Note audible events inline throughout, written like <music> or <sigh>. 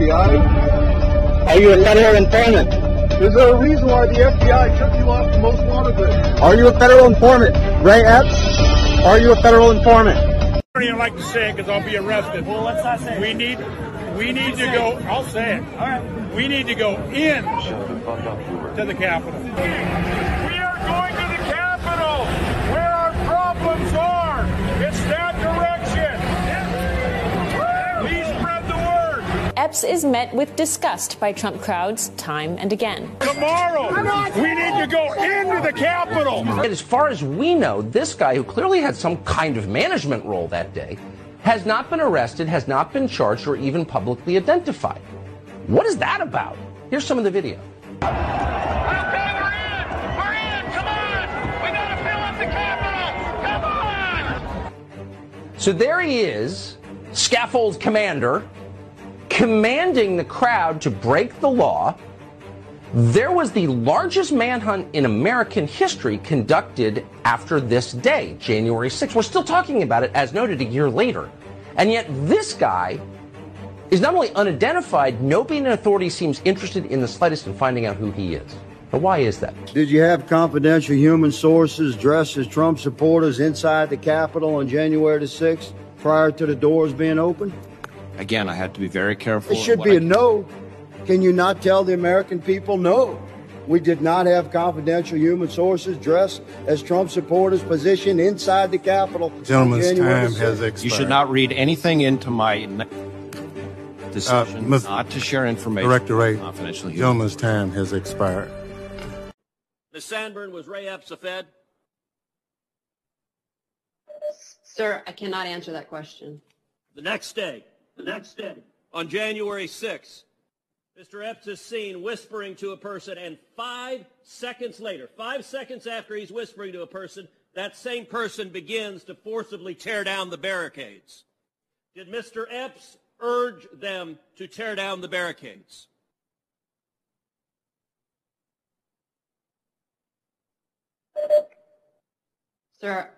FBI? Are you a federal informant? Is there a reason why the FBI took you off the most wanted list? Are you a federal informant? Ray Epps? Are you a federal informant? I don't even like to say it because I'll be arrested. Well, let's not say it. We need, we need to go. I'll say it. All right. We need to go in to the Capitol. We are going to the Capitol, where our problems are. It's that direction. Please spread the word. Epps is met with disgust by Trump crowds time and again. Tomorrow, we need to go into the Capitol. And As far as we know, this guy, who clearly had some kind of management role that day, has not been arrested, has not been charged, or even publicly identified. What is that about? Here's some of the video. So there he is, scaffold commander, commanding the crowd to break the law. There was the largest manhunt in American history conducted after this day, January 6th. We're still talking about it, as noted, a year later. And yet, this guy is not only unidentified, nobody in authority seems interested in the slightest in finding out who he is. Now, why is that? Did you have confidential human sources dressed as Trump supporters inside the Capitol on January the 6th prior to the doors being open? Again, I had to be very careful. It should be I- a no. Can you not tell the American people no? We did not have confidential human sources dressed as Trump supporters positioned inside the Capitol. on Gentleman's January time has expired. You should not read anything into my n- decision Ms. not to share information. Director Wray, confidential human. gentleman's time has expired. Ms. Sanborn, was Ray Epps a Fed? Sir, I cannot answer that question. The next day, next day, on January 6th, Mr. Epps is seen whispering to a person, and five seconds later, five seconds after he's whispering to a person, that same person begins to forcibly tear down the barricades. Did Mr. Epps urge them to tear down the barricades? Sir,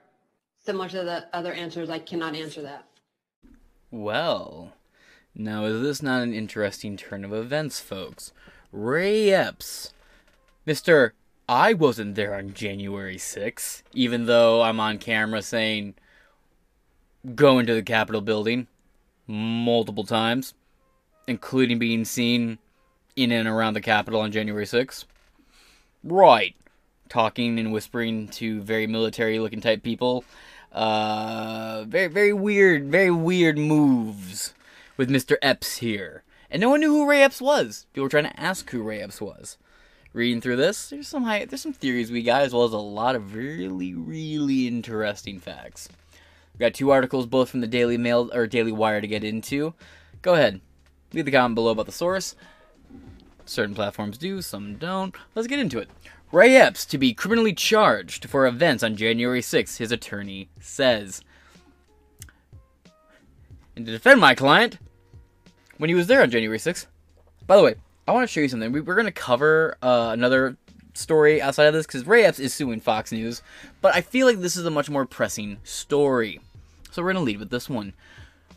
similar to the other answers, I cannot answer that. Well, now is this not an interesting turn of events, folks? Ray Epps. Mr. I wasn't there on January 6th, even though I'm on camera saying go into the Capitol building multiple times, including being seen in and around the Capitol on January 6th. Right. Talking and whispering to very military looking type people. Uh, very, very weird, very weird moves with Mr. Epps here. And no one knew who Ray Epps was. People were trying to ask who Ray Epps was. Reading through this, there's some high, there's some theories we got, as well as a lot of really, really interesting facts. We got two articles, both from the Daily Mail or Daily Wire, to get into. Go ahead, leave the comment below about the source. Certain platforms do, some don't. Let's get into it. Ray Epps to be criminally charged for events on January 6th, his attorney says. And to defend my client, when he was there on January 6th, by the way, I want to show you something. We, we're going to cover uh, another story outside of this because Ray Epps is suing Fox News, but I feel like this is a much more pressing story. So we're going to lead with this one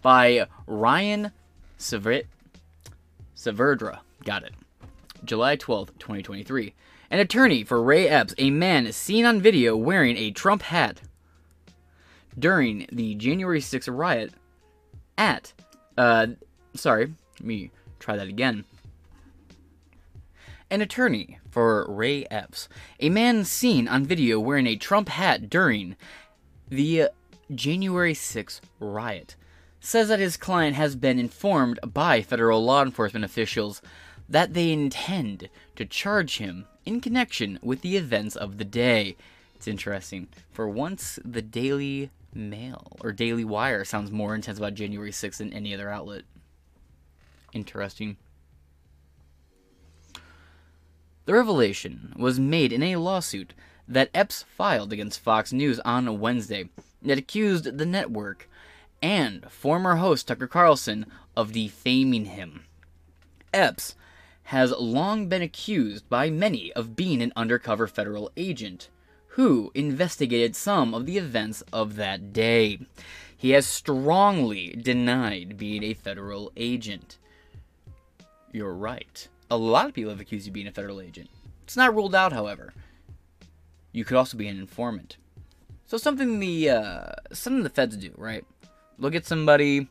by Ryan Sever- Saavedra. Got it. July 12th, 2023. An attorney for Ray Epps, a man seen on video wearing a Trump hat during the January 6th riot at, uh, sorry, let me try that again. An attorney for Ray Epps, a man seen on video wearing a Trump hat during the January 6th riot, says that his client has been informed by federal law enforcement officials that they intend to charge him in connection with the events of the day. It's interesting. For once, the Daily Mail or Daily Wire sounds more intense about January 6th than any other outlet. Interesting. The revelation was made in a lawsuit that Epps filed against Fox News on Wednesday that accused the network and former host Tucker Carlson of defaming him. Epps has long been accused by many of being an undercover federal agent who investigated some of the events of that day. he has strongly denied being a federal agent. You're right. A lot of people have accused you of being a federal agent. It's not ruled out, however. You could also be an informant. So something the uh, something the feds do, right? Look at somebody,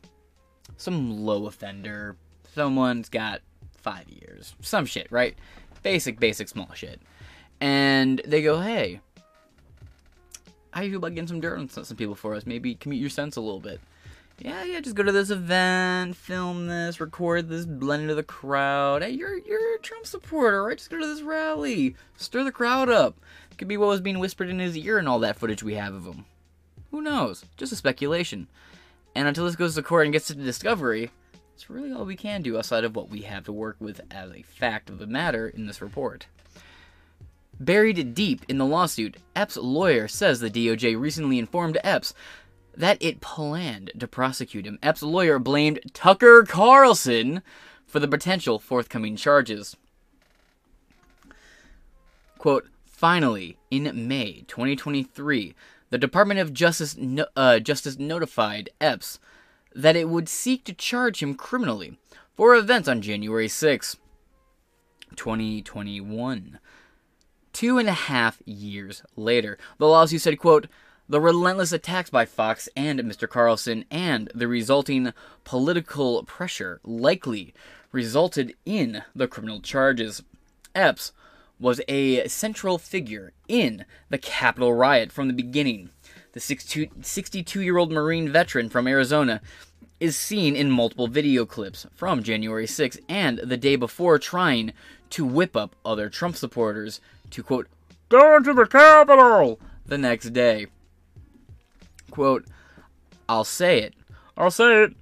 some low offender, someone's got five years, some shit, right? Basic, basic, small shit, and they go, "Hey, how you feel about getting some dirt on some people for us? Maybe commute your sense a little bit." Yeah, yeah, just go to this event, film this, record this, blend into the crowd. Hey, you're you're a Trump supporter, right? Just go to this rally, stir the crowd up. Could be what was being whispered in his ear and all that footage we have of him. Who knows? Just a speculation. And until this goes to court and gets to discovery, it's really all we can do outside of what we have to work with as a fact of the matter in this report. Buried deep in the lawsuit, Epps' lawyer says the DOJ recently informed Epps that it planned to prosecute him. Epps' lawyer blamed Tucker Carlson for the potential forthcoming charges. Quote, Finally, in May 2023, the Department of Justice, no- uh, Justice notified Epps that it would seek to charge him criminally for events on January 6, 2021. Two and a half years later, the lawsuit said, quote, the relentless attacks by Fox and Mr. Carlson and the resulting political pressure likely resulted in the criminal charges. Epps was a central figure in the Capitol riot from the beginning. The 62 year old Marine veteran from Arizona is seen in multiple video clips from January 6 and the day before trying to whip up other Trump supporters to, quote, go into the Capitol the next day. Quote, I'll say it. I'll say it.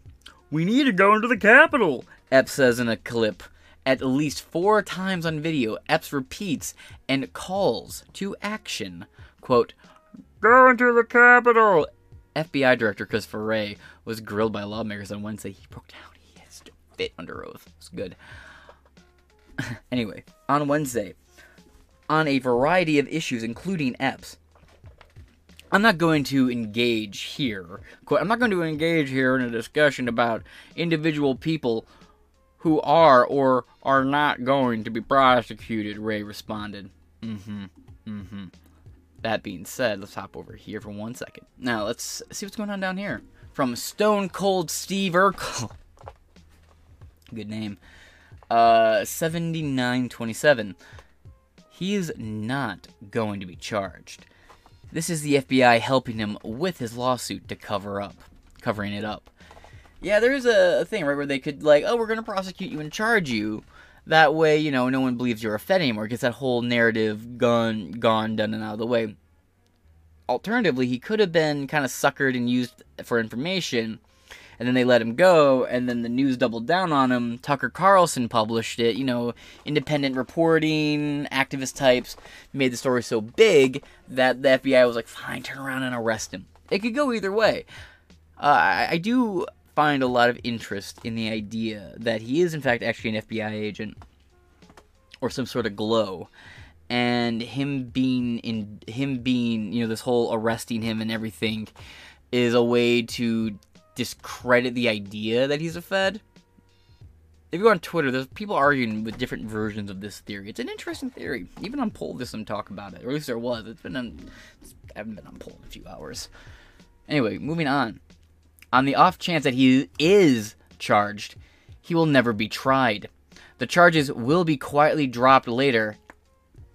We need to go into the Capitol, Epps says in a clip. At least four times on video, Epps repeats and calls to action. Quote, Go into the Capitol! FBI Director Christopher Wray was grilled by lawmakers on Wednesday. He broke down. He has to fit under oath. It's good. <laughs> anyway, on Wednesday, on a variety of issues, including Epps, I'm not going to engage here. I'm not going to engage here in a discussion about individual people who are or are not going to be prosecuted, Wray responded. Mm-hmm. Mm-hmm. That being said, let's hop over here for one second. Now, let's see what's going on down here. From Stone Cold Steve Urkel. <laughs> Good name. Uh, 7927. He is not going to be charged. This is the FBI helping him with his lawsuit to cover up, covering it up. Yeah, there's a thing, right, where they could, like, oh, we're going to prosecute you and charge you. That way, you know, no one believes you're a Fed anymore. Gets that whole narrative gone, gone, done, and out of the way. Alternatively, he could have been kind of suckered and used for information, and then they let him go, and then the news doubled down on him. Tucker Carlson published it, you know, independent reporting, activist types made the story so big that the FBI was like, fine, turn around and arrest him. It could go either way. Uh, I, I do find a lot of interest in the idea that he is in fact actually an FBI agent or some sort of glow. And him being in him being you know this whole arresting him and everything is a way to discredit the idea that he's a fed. If you go on twitter there's people arguing with different versions of this theory. It's an interesting theory. Even on poll there's some talk about it. Or at least there was. It's been on i haven't been on poll in a few hours. Anyway moving on on the off chance that he is charged, he will never be tried. The charges will be quietly dropped later,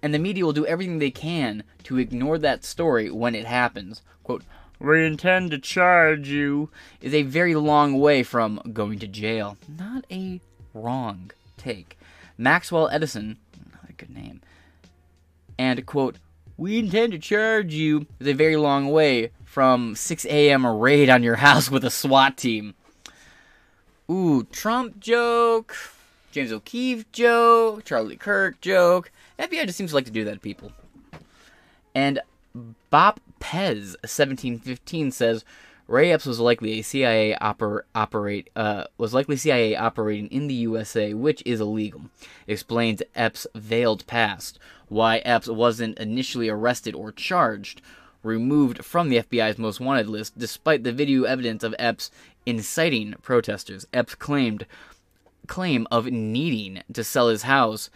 and the media will do everything they can to ignore that story when it happens. Quote, we intend to charge you, is a very long way from going to jail. Not a wrong take. Maxwell Edison, not a good name, and quote, we intend to charge you is a very long way from 6 a.m. a raid on your house with a SWAT team. Ooh, Trump joke, James O'Keefe joke, Charlie Kirk joke. FBI just seems to like to do that to people. And Bop Pez 1715 says Ray Epps was likely a CIA oper- operate uh, was likely CIA operating in the USA, which is illegal. Explains Epps' veiled past, why Epps wasn't initially arrested or charged, removed from the FBI's most wanted list despite the video evidence of Epps inciting protesters. Epps claimed claim of needing to sell his house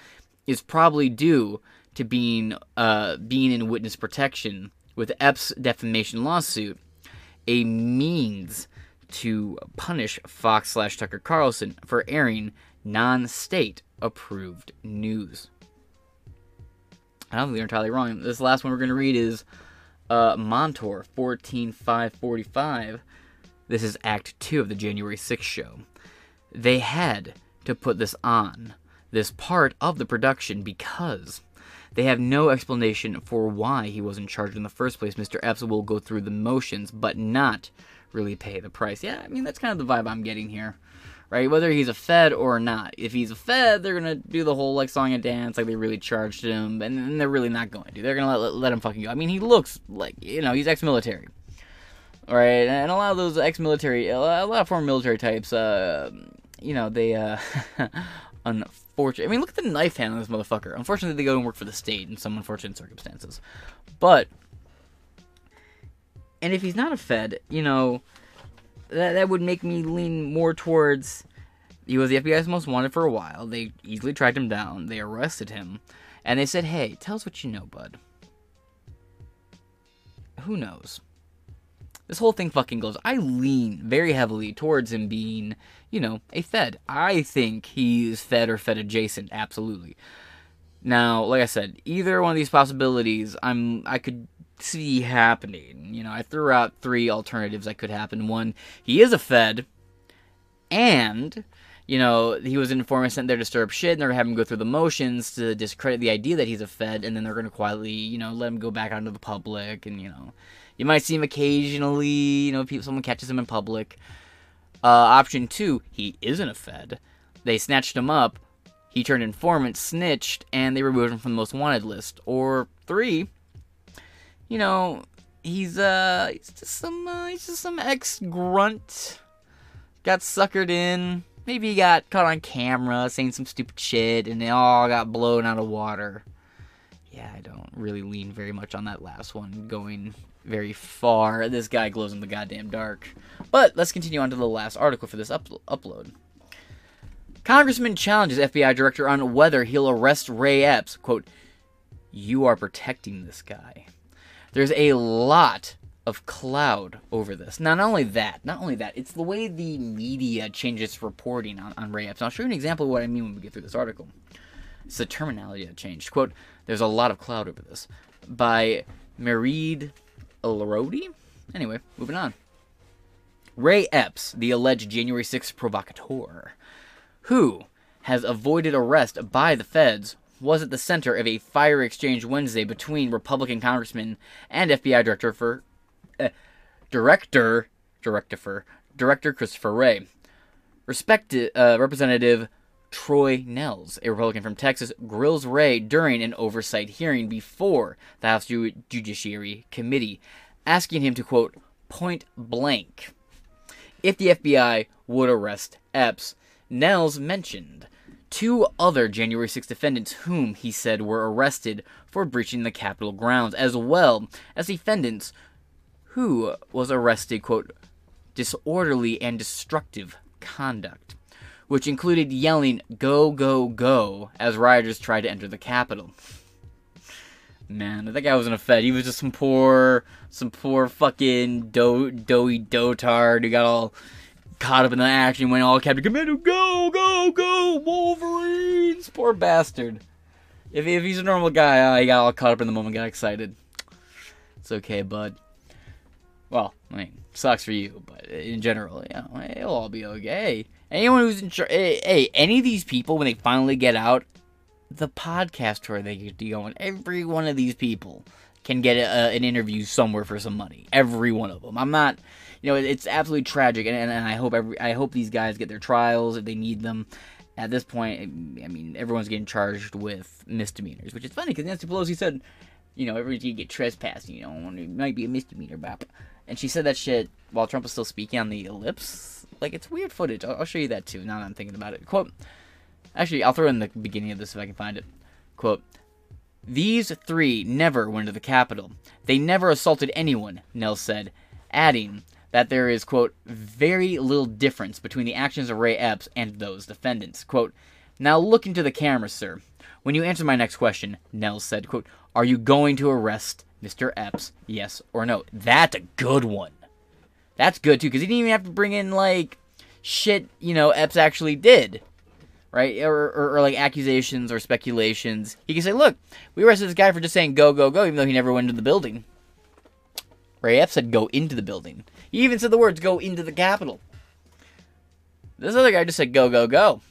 is probably due to being uh, being in witness protection with Epps' defamation lawsuit, a means to punish Fox slash Tucker Carlson for airing non-state approved news. I don't think they're entirely wrong. This last one we're going to read is uh, Montour 14545. This is Act 2 of the January 6th show. They had to put this on, this part of the production, because they have no explanation for why he was in charge in the first place. Mr. Epps will go through the motions, but not really pay the price. Yeah, I mean, that's kind of the vibe I'm getting here right? Whether he's a Fed or not. If he's a Fed, they're gonna do the whole like song and dance, like they really charged him, and, they're really not going to. They're gonna let, let, him fucking go. I mean, he looks like you know he's ex-military, right? And a lot of those ex-military, a lot of former military types, uh, you know, they uh, <laughs> unfortunate. I mean, look at the knife hand on this motherfucker. Unfortunately, they go and work for the state in some unfortunate circumstances, but. And if he's not a Fed, you know, that, that would make me lean more towards he was the FBI's most wanted for a while. They easily tracked him down. They arrested him. And they said, hey, tell us what you know, bud. Who knows? This whole thing fucking goes. I lean very heavily towards him being, you know, a Fed. I think he's Fed or Fed adjacent, absolutely. Now, like I said, either one of these possibilities, I'm I could see happening. You know, I threw out three alternatives that could happen. One, he is a Fed, and you know, he was an informant sent there to stir up shit, and they're gonna have him go through the motions to discredit the idea that he's a Fed, and then they're gonna quietly, you know, let him go back out into the public, and you know, you might see him occasionally, you know, people, someone catches him in public. Uh, option two, he isn't a Fed. They snatched him up. He turned informant, snitched, and they removed him from the most wanted list. Or three, you know, he's uh, he's just some, uh, he's just some ex grunt. Got suckered in. Maybe he got caught on camera saying some stupid shit, and they all got blown out of water. Yeah, I don't really lean very much on that last one, going very far. This guy glows in the goddamn dark. But let's continue on to the last article for this up- upload. Congressman challenges FBI director on whether he'll arrest Ray Epps. Quote, You are protecting this guy. There's a lot of cloud over this. Not only that, not only that, it's the way the media changes reporting on, on Ray Epps. And I'll show you an example of what I mean when we get through this article. It's the terminology that changed. Quote, there's a lot of cloud over this. By Mairead Elordi? Anyway, moving on. Ray Epps, the alleged January 6th provocateur, who has avoided arrest by the feds was at the center of a fire exchange Wednesday between Republican Congressman and FBI Director for uh, Director Director for Director Christopher Wray. Respected uh, Representative Troy Nehls, a Republican from Texas, grills Wray during an oversight hearing before the House Ju- Judiciary Committee, asking him to quote point blank if the FBI would arrest Epps. Nehls mentioned two other January 6 defendants whom he said were arrested for breaching the Capitol grounds, as well as defendants who was arrested, quote, disorderly and destructive conduct, which included yelling, go, go, go, as rioters tried to enter the Capitol. Man, that guy wasn't a Fed. He was just some poor, some poor fucking do- doughy dotard who got all caught up in the action when all Captain Commando, go, go, go, Wolverines! Poor bastard. If, if he's a normal guy, uh, he got all caught up in the moment, got excited. It's okay, bud. Well, I mean, sucks for you, but in general, you know, it'll all be okay. Anyone who's in charge, hey, hey, any of these people, when they finally get out, the podcast tour they get to go on, every one of these people can get a, an interview somewhere for some money. Every one of them. I'm not you know, it's absolutely tragic, and, and, and I hope every I hope these guys get their trials if they need them. At this point, I mean, everyone's getting charged with misdemeanors, which is funny because Nancy Pelosi said, you know, everyone's gonna get trespassed, you know, it might be a misdemeanor, bap. And she said that shit while Trump was still speaking on the ellipse. Like, it's weird footage. I'll, I'll show you that too. Now that I'm thinking about it. Quote. Actually, I'll throw in the beginning of this if I can find it. Quote. These three never went to the Capitol. They never assaulted anyone, Nehls said, adding that there is, quote, very little difference between the actions of Ray Epps and those defendants. Quote, now look into the camera, sir. When you answer my next question, Nehls said, quote, are you going to arrest Mr. Epps, yes or no? That's a good one. That's good too, because he didn't even have to bring in like shit, you know, Epps actually did. Right? Or, or, or, like accusations or speculations. He can say, look, we arrested this guy for just saying go, go, go, even though he never went into the building. Ray Epps said go into the building. He even said the words go into the Capitol. This other guy just said go, go, go.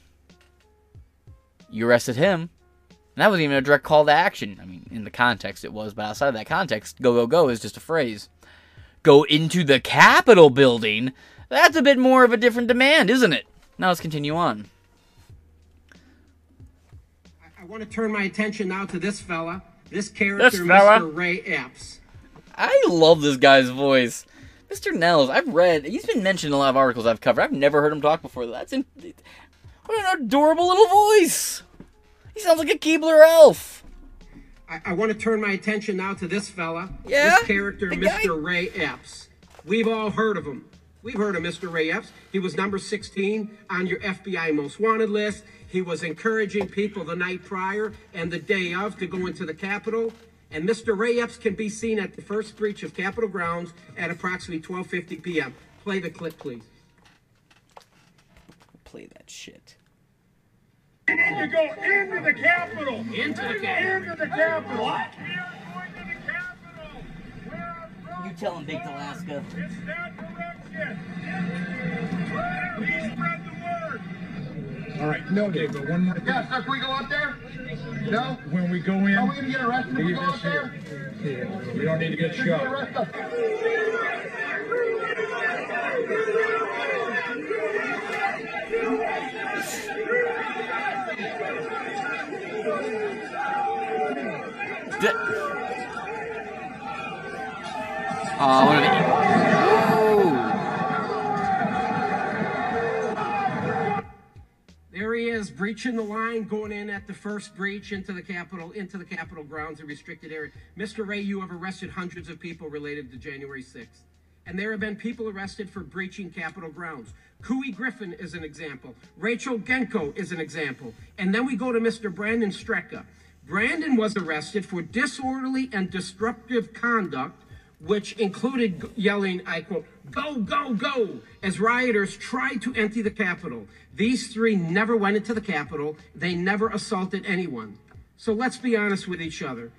You arrested him. And that wasn't even a direct call to action. I mean, in the context it was, but outside of that context, go, go, go is just a phrase. Go into the Capitol building? That's a bit more of a different demand, isn't it? Now let's continue on. I want to turn my attention now to this fella, this character, This fella? Mr. Ray Epps. I love this guy's voice. Mr. Nehls, I've read, he's been mentioned in a lot of articles I've covered. I've never heard him talk before. That's in, what an adorable little voice. He sounds like a Keebler elf. I, I want to turn my attention now to this fella, Yeah? this character, The Mr. Ray Epps. We've all heard of him. We've heard of Mr. Ray Epps. He was number 16 on your FBI most wanted list. He was encouraging people the night prior and the day of to go into the Capitol. And Mr. Ray Epps can be seen at the first breach of Capitol grounds at approximately 12:50 p.m. Play the clip, please. Play that shit. We need to go into the Capitol. Into the Capitol. Into the Capitol. What? You tell him, Baked Alaska. It's that direction. Please spread the word. All right, no, Dave, but one more thing. Yeah, so can we go up there? No? When we go in, Are we gonna get arrested when we leave go this up there? here. Yeah, We don't need to get Should we shot. Oh, what are is, breaching the line, going in at the first breach into the Capitol, into the Capitol grounds, a restricted area. Mr. Wray, you have arrested hundreds of people related to January 6th. And there have been people arrested for breaching Capitol grounds. Couy Griffin is an example. Rachel Genko is an example. And then we go to Mr. Brandon Straka. Brandon was arrested for disorderly and disruptive conduct which included yelling, I quote, go, go, go, as rioters tried to empty the Capitol. These three never went into the Capitol. They never assaulted anyone. So let's be honest with each other.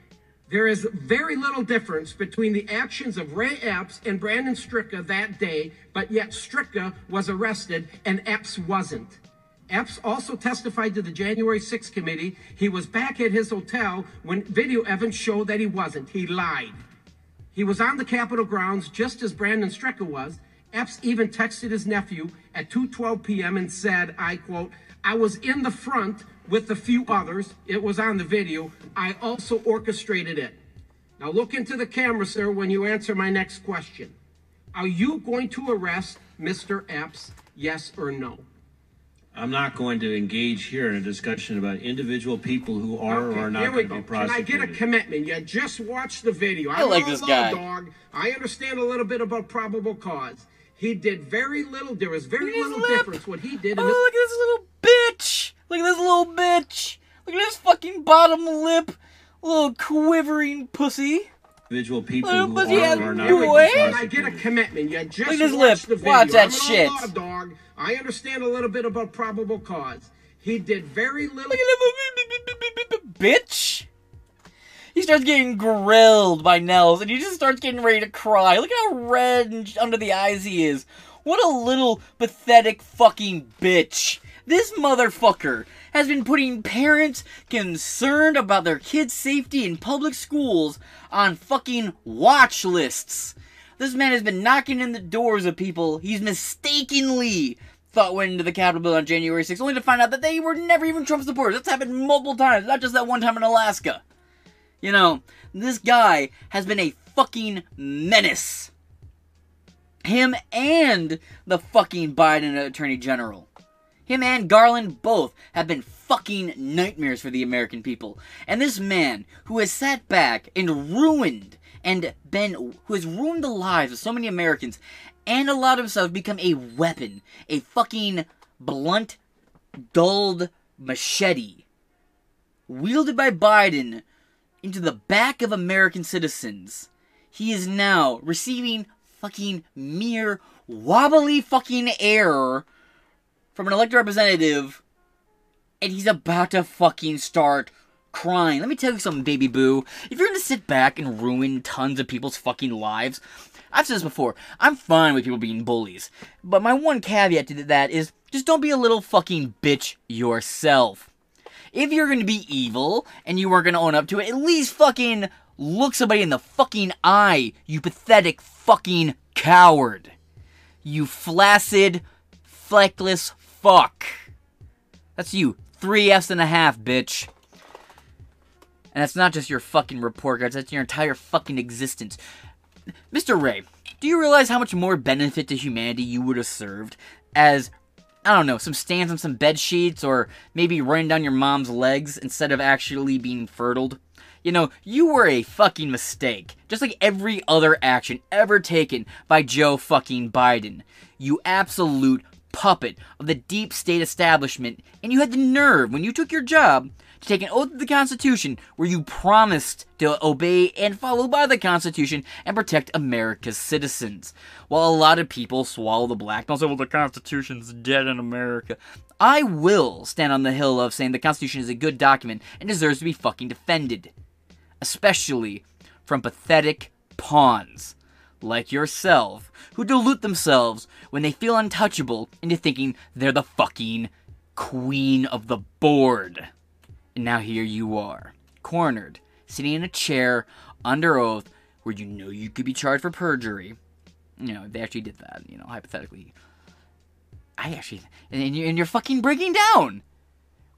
There is very little difference between the actions of Ray Epps and Brandon Straka that day, but yet Straka was arrested and Epps wasn't. Epps also testified to the January 6th committee. He was back at his hotel when video evidence showed that he wasn't. He lied. He was on the Capitol grounds just as Brandon Straka was. Epps even texted his nephew at 2:12 p.m. and said, I quote, I was in the front with a few others. It was on the video. I also orchestrated it. Now look into the camera, sir, when you answer my next question. Are you going to arrest Mr. Epps? Yes or no? I'm not going to engage here in a discussion about individual people who are or are not Here we going to go. be Can I get a commitment? You just watched the video. I I'm like not this guy. Dog. I understand a little bit about probable cause. He did very little. There was very little difference what he did. in Oh, look at this little bitch! Look at this little bitch! Look at this fucking bottom lip! Little quivering pussy. Individual people Little who pussy are has or are not no going way. to be Can I get a commitment? You just Look at his watched lip. the video. Watch that I'm shit. Law dog. I understand a little bit about probable cause. He did very little. Look at him, bitch! He starts getting grilled by Nehls, and he just starts getting ready to cry. Look how red under the eyes he is. What a little pathetic fucking bitch. This motherfucker has been putting parents concerned about their kids' safety in public schools on fucking watch lists. This man has been knocking in the doors of people he's mistakenly thought went into the Capitol building on January 6th, only to find out that they were never even Trump supporters. That's happened multiple times, not just that one time in Alaska. You know, this guy has been a fucking menace. Him and the fucking Biden Attorney General. Him and Garland both have been fucking nightmares for the American people. And this man who has sat back and ruined and been who has ruined the lives of so many Americans and allowed himself to become a weapon, a fucking blunt, dulled machete wielded by Biden into the back of American citizens. He is now receiving fucking mere wobbly fucking air from an elected representative, and he's about to fucking start crying. Let me tell you something, baby boo. If you're gonna sit back and ruin tons of people's fucking lives, I've said this before, I'm fine with people being bullies. But my one caveat to that is just don't be a little fucking bitch yourself. If you're gonna be evil and you weren't gonna own up to it, at least fucking look somebody in the fucking eye, you pathetic fucking coward. You flaccid, fleckless fuck. That's you. Three F's and a half, bitch. And that's not just your fucking report cards, that's your entire fucking existence. Mr. Wray, do you realize how much more benefit to humanity you would have served as, I don't know, some stands on some bed sheets or maybe running down your mom's legs instead of actually being fertiled? You know, you were a fucking mistake. Just like every other action ever taken by Joe fucking Biden. You absolute puppet of the deep state establishment, and you had the nerve when you took your job to take an oath of the Constitution where you promised to obey and follow by the Constitution and protect America's citizens. While a lot of people swallow the black and say, well, the Constitution's dead in America. I will stand on the hill of saying the Constitution is a good document and deserves to be fucking defended. Especially from pathetic pawns like yourself who dilute themselves when they feel untouchable into thinking they're the fucking queen of the board. And now here you are, cornered, sitting in a chair under oath where you know you could be charged for perjury. You know, they actually did that, you know, hypothetically. I actually, and you're, and you're fucking breaking down.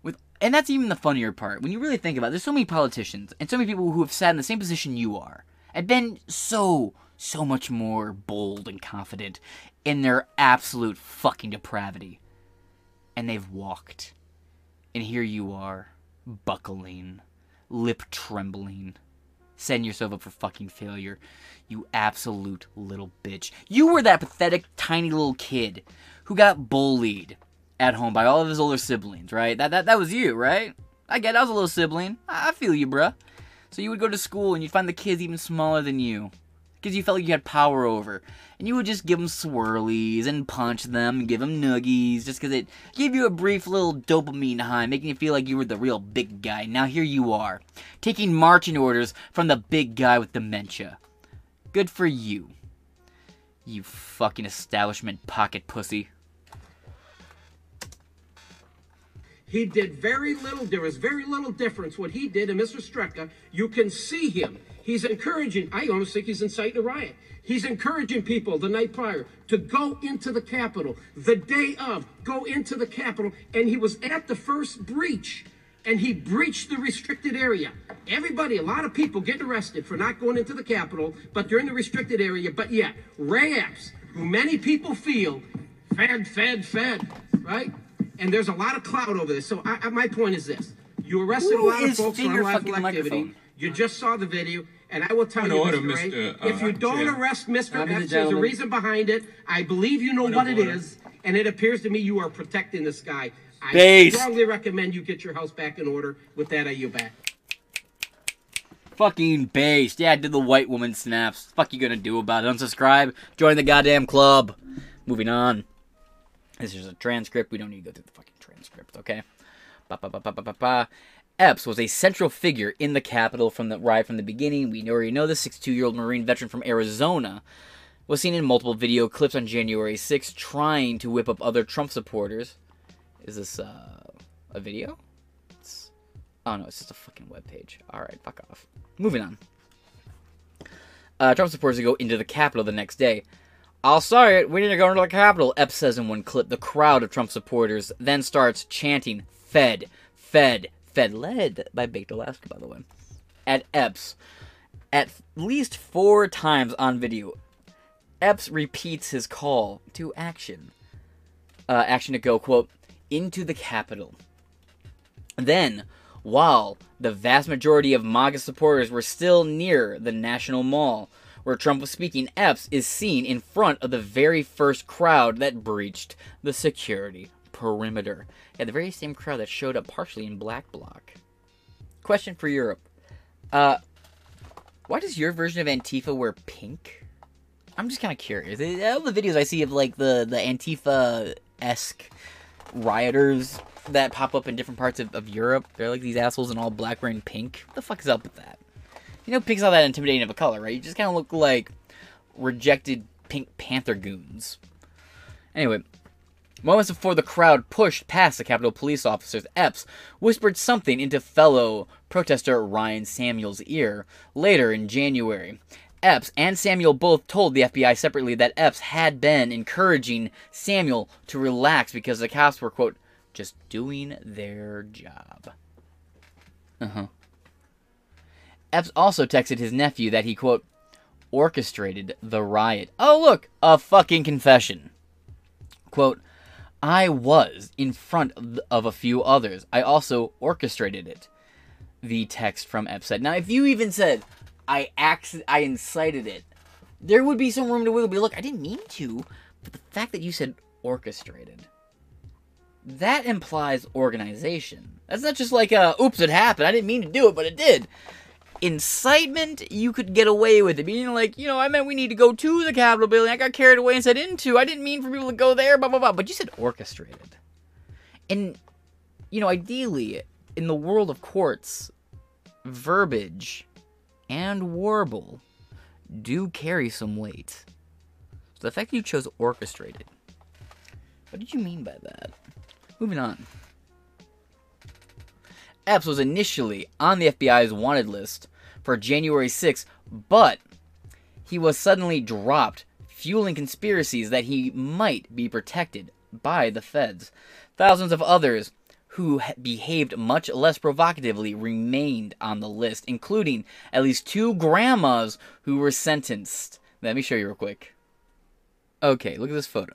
With, and that's even the funnier part. When you really think about it, there's so many politicians and so many people who have sat in the same position you are and been so, so much more bold and confident in their absolute fucking depravity. And they've walked. And here you are buckling, lip trembling, setting yourself up for fucking failure. You absolute little bitch. You were that pathetic, tiny little kid who got bullied at home by all of his older siblings, right? That that, that was you, right? I get it, I was a little sibling. I, I feel you, bruh. So you would go to school and you'd find the kids even smaller than you because you felt like you had power over. And you would just give them swirlies and punch them and give them noogies just because it gave you a brief little dopamine high, making you feel like you were the real big guy. Now here you are, taking marching orders from the big guy with dementia. Good for you. You fucking establishment pocket pussy. He did very little. There was very little difference what he did and Mr. Straka. You can see him. He's encouraging, I almost think he's inciting a riot. He's encouraging people the night prior to go into the Capitol, the day of, go into the Capitol. And he was at the first breach and he breached the restricted area. Everybody, a lot of people getting arrested for not going into the Capitol, but they're in the restricted area. But yet, Ray Epps, who many people feel fed, fed, fed, right? And there's a lot of cloud over this. So I, I, my point is this: you arrested a lot of folks for unlawful activity. microphone? You just saw the video, and I will tell Point you, of order, Mr. Wray, Mr. uh, if you don't Chair. arrest Mr. I'll the Epps, there's a reason behind it. I believe you know Point what of it order. is, and it appears to me you are protecting this guy. I Base. strongly recommend you get your house back in order. With that, I yield back. Fucking based. Yeah, I did the white woman snaps. Fuck you gonna do about it? Unsubscribe. Join the goddamn club. Moving on. This is a transcript. We don't need to go through the fucking transcript, okay? Ba ba ba ba ba ba ba. Epps was a central figure in the Capitol from the right from the beginning. We already know this 62-year-old Marine veteran from Arizona was seen in multiple video clips on January 6th trying to whip up other Trump supporters. Is this uh, a video? It's, oh no, it's just a fucking webpage. Alright, fuck off. Moving on. Uh, Trump supporters go into the Capitol the next day. I'll say it, we need to go into the Capitol, Epps says in one clip. The crowd of Trump supporters then starts chanting, Fed, Fed, Fed, led by Baked Alaska, by the way, at Epps. At least four times on video, Epps repeats his call to action. Uh, action to go, quote, into the Capitol. Then, while the vast majority of MAGA supporters were still near the National Mall, where Trump was speaking, Epps is seen in front of the very first crowd that breached the security perimeter. Yeah, the very same crowd that showed up partially in Black Bloc. Question for Europe. Uh, why does your version of Antifa wear pink? I'm just kind of curious. All the videos I see of like the the Antifa esque rioters that pop up in different parts of, of Europe, they're like these assholes in all black wearing pink. What the fuck is up with that? You know, pink's not that intimidating of a color, right? You just kind of look like rejected Pink Panther goons. Anyway, moments before the crowd pushed past the Capitol police officers, Epps whispered something into fellow protester Ryan Samsel's ear later in January. Epps and Samsel both told the FBI separately that Epps had been encouraging Samsel to relax because the cops were, quote, just doing their job. Uh huh. Epps also texted his nephew that he, quote, orchestrated the riot. Oh, look, a fucking confession. Quote, I was in front of a few others. I also orchestrated it. The text from said. Now, if you even said, I acc- I incited it, there would be some room to wiggle. Be look, I didn't mean to, but the fact that you said orchestrated, that implies organization. That's not just like a, oops, it happened. I didn't mean to do it, but it did incitement, you could get away with it. Being like, you know, I meant we need to go to the Capitol building. I got carried away and said into. I didn't mean for people to go there, blah, blah, blah. But you said orchestrated. And, you know, ideally, in the world of courts, verbiage and warble do carry some weight. So the fact that you chose orchestrated, what did you mean by that? Moving on. Epps was initially on the FBI's wanted list for January 6, but he was suddenly dropped, fueling conspiracies that he might be protected by the feds. Thousands of others who behaved much less provocatively remained on the list, including at least two grandmas who were sentenced. Let me show you real quick. Okay, look at this photo.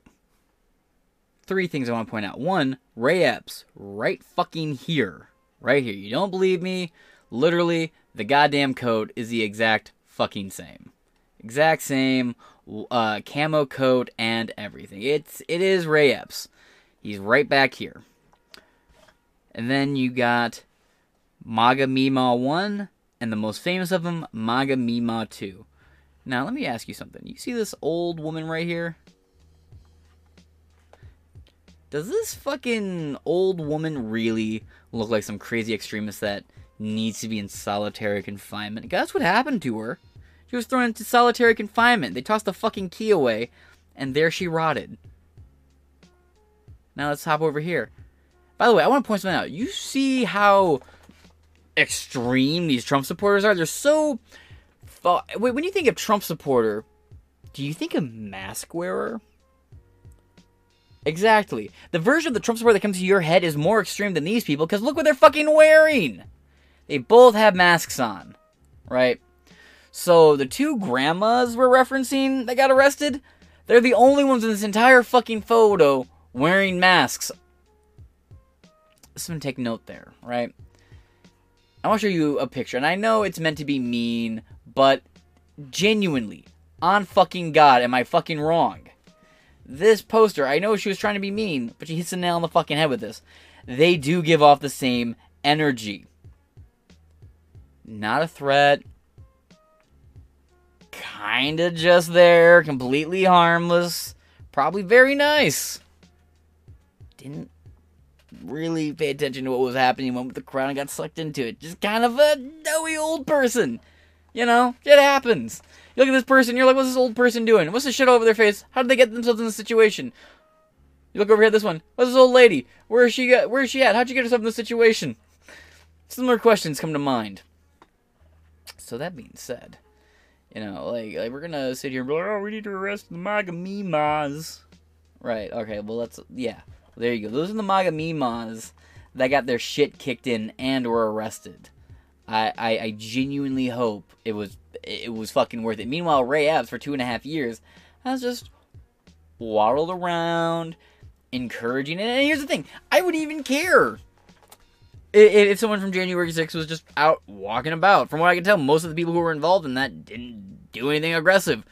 Three things I want to point out. One, Ray Epps, right fucking here right here. You don't believe me? Literally, the goddamn coat is the exact fucking same. Exact same uh, camo coat and everything. It's it is Ray Epps. He's right back here. And then you got Maga Mima 1 and the most famous of them, Maga Mima 2. Now, let me ask you something. You see this old woman right here? Does this fucking old woman really look like some crazy extremist that needs to be in solitary confinement? That's what happened to her. She was thrown into solitary confinement. They tossed the fucking key away, and there she rotted. Now let's hop over here. By the way, I want to point something out. You see how extreme these Trump supporters are? They're so. Wait, when you think of Trump supporter, do you think of mask wearer? Exactly. The version of the Trump supporter that comes to your head is more extreme than these people because look what they're fucking wearing. They both have masks on, right? So the two grandmas we're referencing that got arrested, they're the only ones in this entire fucking photo wearing masks. Someone take note there, right? I want to show you a picture, and I know it's meant to be mean, but genuinely, on fucking God, am I fucking wrong? This poster, I know she was trying to be mean, but she hits the nail on the fucking head with this. They do give off the same energy. Not a threat. Kinda just there, completely harmless. Probably very nice. Didn't really pay attention to what was happening, went with the crowd and got sucked into it. Just kind of a doughy old person. You know, it happens. You look at this person, you're like, what's this old person doing? What's this shit over their face? How did they get themselves in this situation? You look over here at this one. What's this old lady? Where is she? At? Where is she at? How'd you get herself in this situation? Similar questions come to mind. So that being said, you know, like, like we're gonna sit here and be like, oh, we need to arrest the MAGA Mimas. Right. Okay. Well, let's. Yeah. There you go. Those are the MAGA Mimas that got their shit kicked in and were arrested. I, I, I genuinely hope it was it was fucking worth it. Meanwhile, Ray Epps for two and a half years has just waddled around, encouraging it. And here's the thing I wouldn't even care if someone from January 6th was just out walking about. From what I can tell, most of the people who were involved in that didn't do anything aggressive.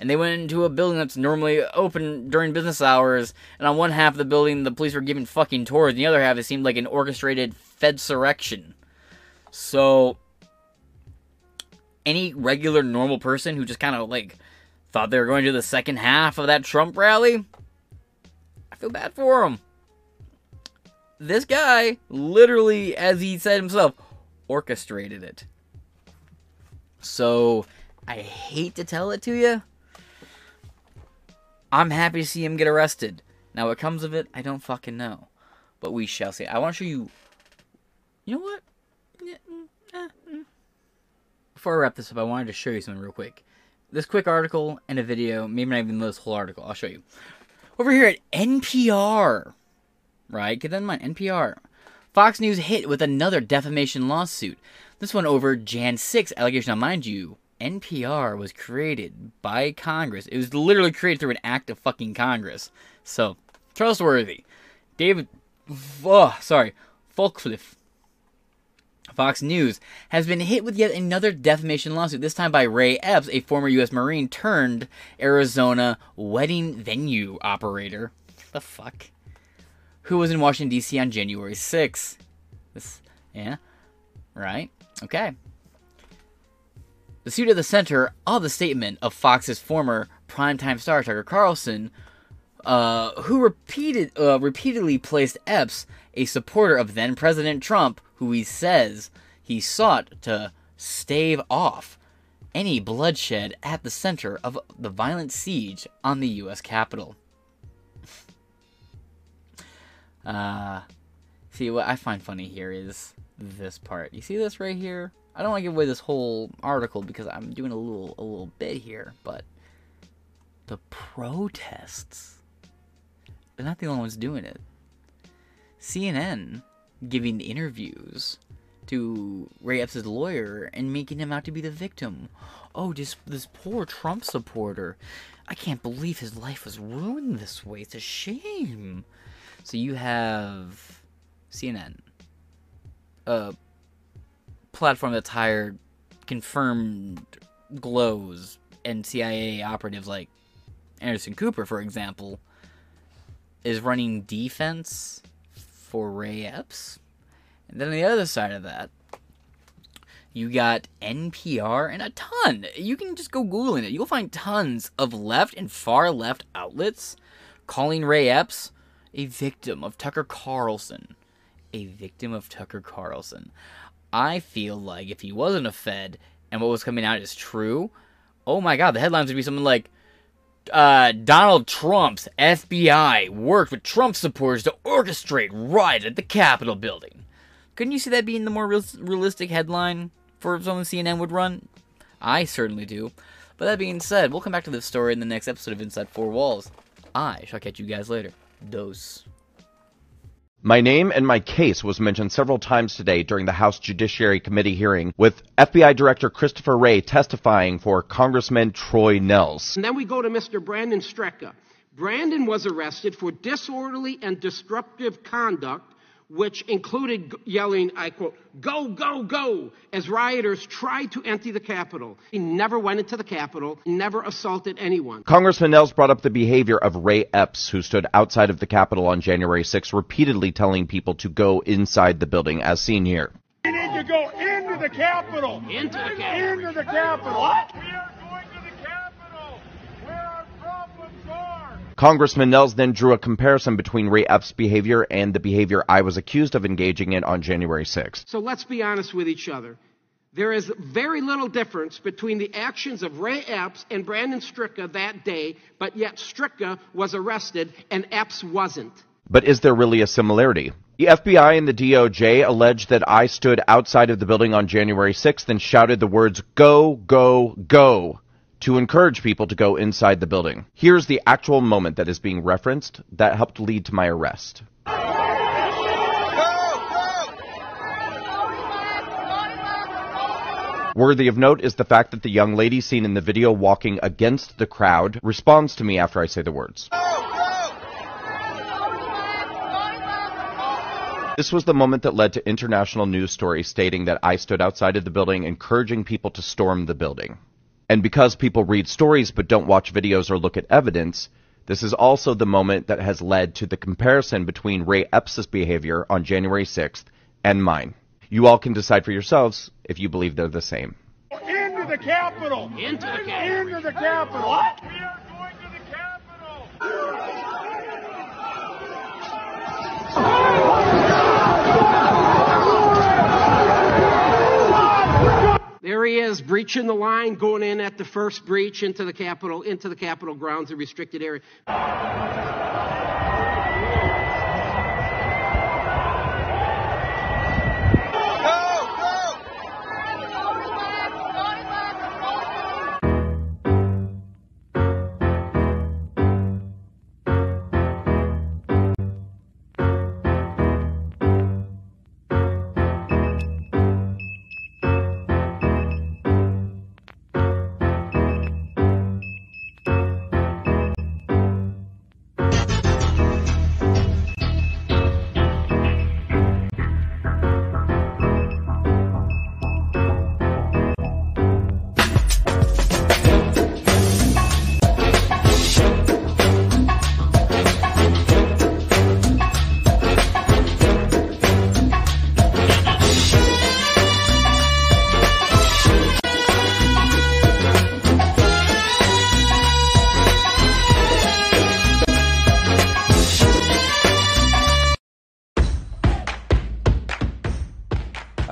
And they went into a building that's normally open during business hours, and on one half of the building, the police were giving fucking tours, and the other half, it seemed like an orchestrated Fedsurrection. So, any regular normal person who just kind of like thought they were going to the second half of that Trump rally, I feel bad for them this guy literally, as he said himself, orchestrated it. So I hate to tell it to you. I'm happy to see him get arrested. Now, what comes of it, I don't fucking know. But we shall see. I want to show you. You know what? Before I wrap this up, I wanted to show you something real quick. This quick article and a video, maybe not even this whole article, I'll show you. Over here at NPR, right? Keep that in mind. NPR. Fox News hit with another defamation lawsuit. This one over Jan 6 allegation. Now, mind you, NPR was created by Congress. It was literally created through an act of fucking Congress. So, trustworthy. David, oh, sorry, Folkenflik. Fox News has been hit with yet another defamation lawsuit, this time by Ray Epps, a former U.S. Marine turned Arizona wedding venue operator. The fuck? who was in Washington, D.C. on January 6th. This, yeah, right? Okay. The suit at the center of the statement of Fox's former primetime star Tucker Carlson, uh, who repeated uh, repeatedly placed Epps, a supporter of then President Trump, who he says he sought to stave off any bloodshed at the center of the violent siege on the U.S. Capitol. <laughs> Uh, see, what I find funny here is this part. You see this right here? I don't want to give away this whole article because I'm doing a little a little bit here, but the protests. They're not the only ones doing it. CNN giving interviews to Ray Epps' lawyer and making him out to be the victim. Oh, this this poor Trump supporter. I can't believe his life was ruined this way. It's a shame. So you have CNN, a platform that's hired confirmed glows and CIA operatives like Anderson Cooper, for example, is running defense for Ray Epps. And then on the other side of that, you got NPR and a ton. You can just go Googling it. You'll find tons of left and far left outlets calling Ray Epps a victim of Tucker Carlson. A victim of Tucker Carlson. I feel like if he wasn't a Fed and what was coming out is true, oh my god, the headlines would be something like uh, Donald Trump's FBI worked with Trump supporters to orchestrate riot at the Capitol building. Couldn't you see that being the more real- realistic headline for something CNN would run? I certainly do. But that being said, we'll come back to this story in the next episode of Inside Four Walls. I shall catch you guys later. Dose. My name and my case was mentioned several times today during the House Judiciary Committee hearing, with FBI Director Christopher Wray testifying for Congressman Troy Nehls. And then we go to Mr. Brandon Straka. Brandon was arrested for disorderly and disruptive conduct which included yelling, I quote, go, go, go, as rioters tried to empty the Capitol. He never went into the Capitol, never assaulted anyone. Congressman Nehls brought up the behavior of Ray Epps, who stood outside of the Capitol on January 6, repeatedly telling people to go inside the building, as seen here. We need to go into the Capitol. Into the Capitol. Into the Capitol. What? Congressman Nehls then drew a comparison between Ray Epps' behavior and the behavior I was accused of engaging in on January 6th. So let's be honest with each other. There is very little difference between the actions of Ray Epps and Brandon Straka that day, but yet Straka was arrested and Epps wasn't. But is there really a similarity? The FBI and the DOJ alleged that I stood outside of the building on January 6th and shouted the words, Go, go, go to encourage people to go inside the building. Here's the actual moment that is being referenced that helped lead to my arrest. Worthy of note is the fact that the young lady seen in the video walking against the crowd responds to me after I say the words. This was the moment that led to international news stories stating that I stood outside of the building encouraging people to storm the building. And because people read stories but don't watch videos or look at evidence, this is also the moment that has led to the comparison between Ray Epps' behavior on January 6th and mine. You all can decide for yourselves if you believe they're the same. Into the Capitol! Into the Capitol! Into the Capitol! What? We are going to the Capitol! There he is, breaching the line, going in at the first breach into the Capitol, into the Capitol grounds, a restricted area.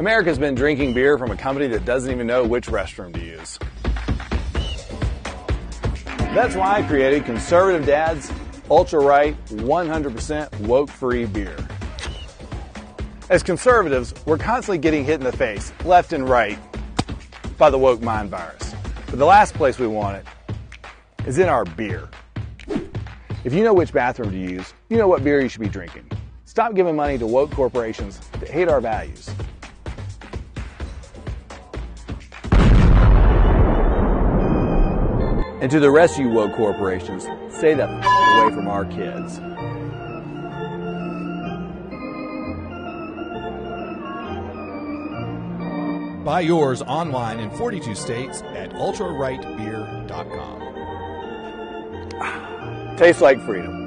America's been drinking beer from a company that doesn't even know which restroom to use. That's why I created Conservative Dad's Ultra Right 100% woke free beer. As conservatives, we're constantly getting hit in the face, left and right, by the woke mind virus. But the last place we want it is in our beer. If you know which bathroom to use, you know what beer you should be drinking. Stop giving money to woke corporations that hate our values. And to the rest of you woke corporations, stay the f- away from our kids. Buy yours online in 42 states at ultrarightbeer.com. Tastes like freedom.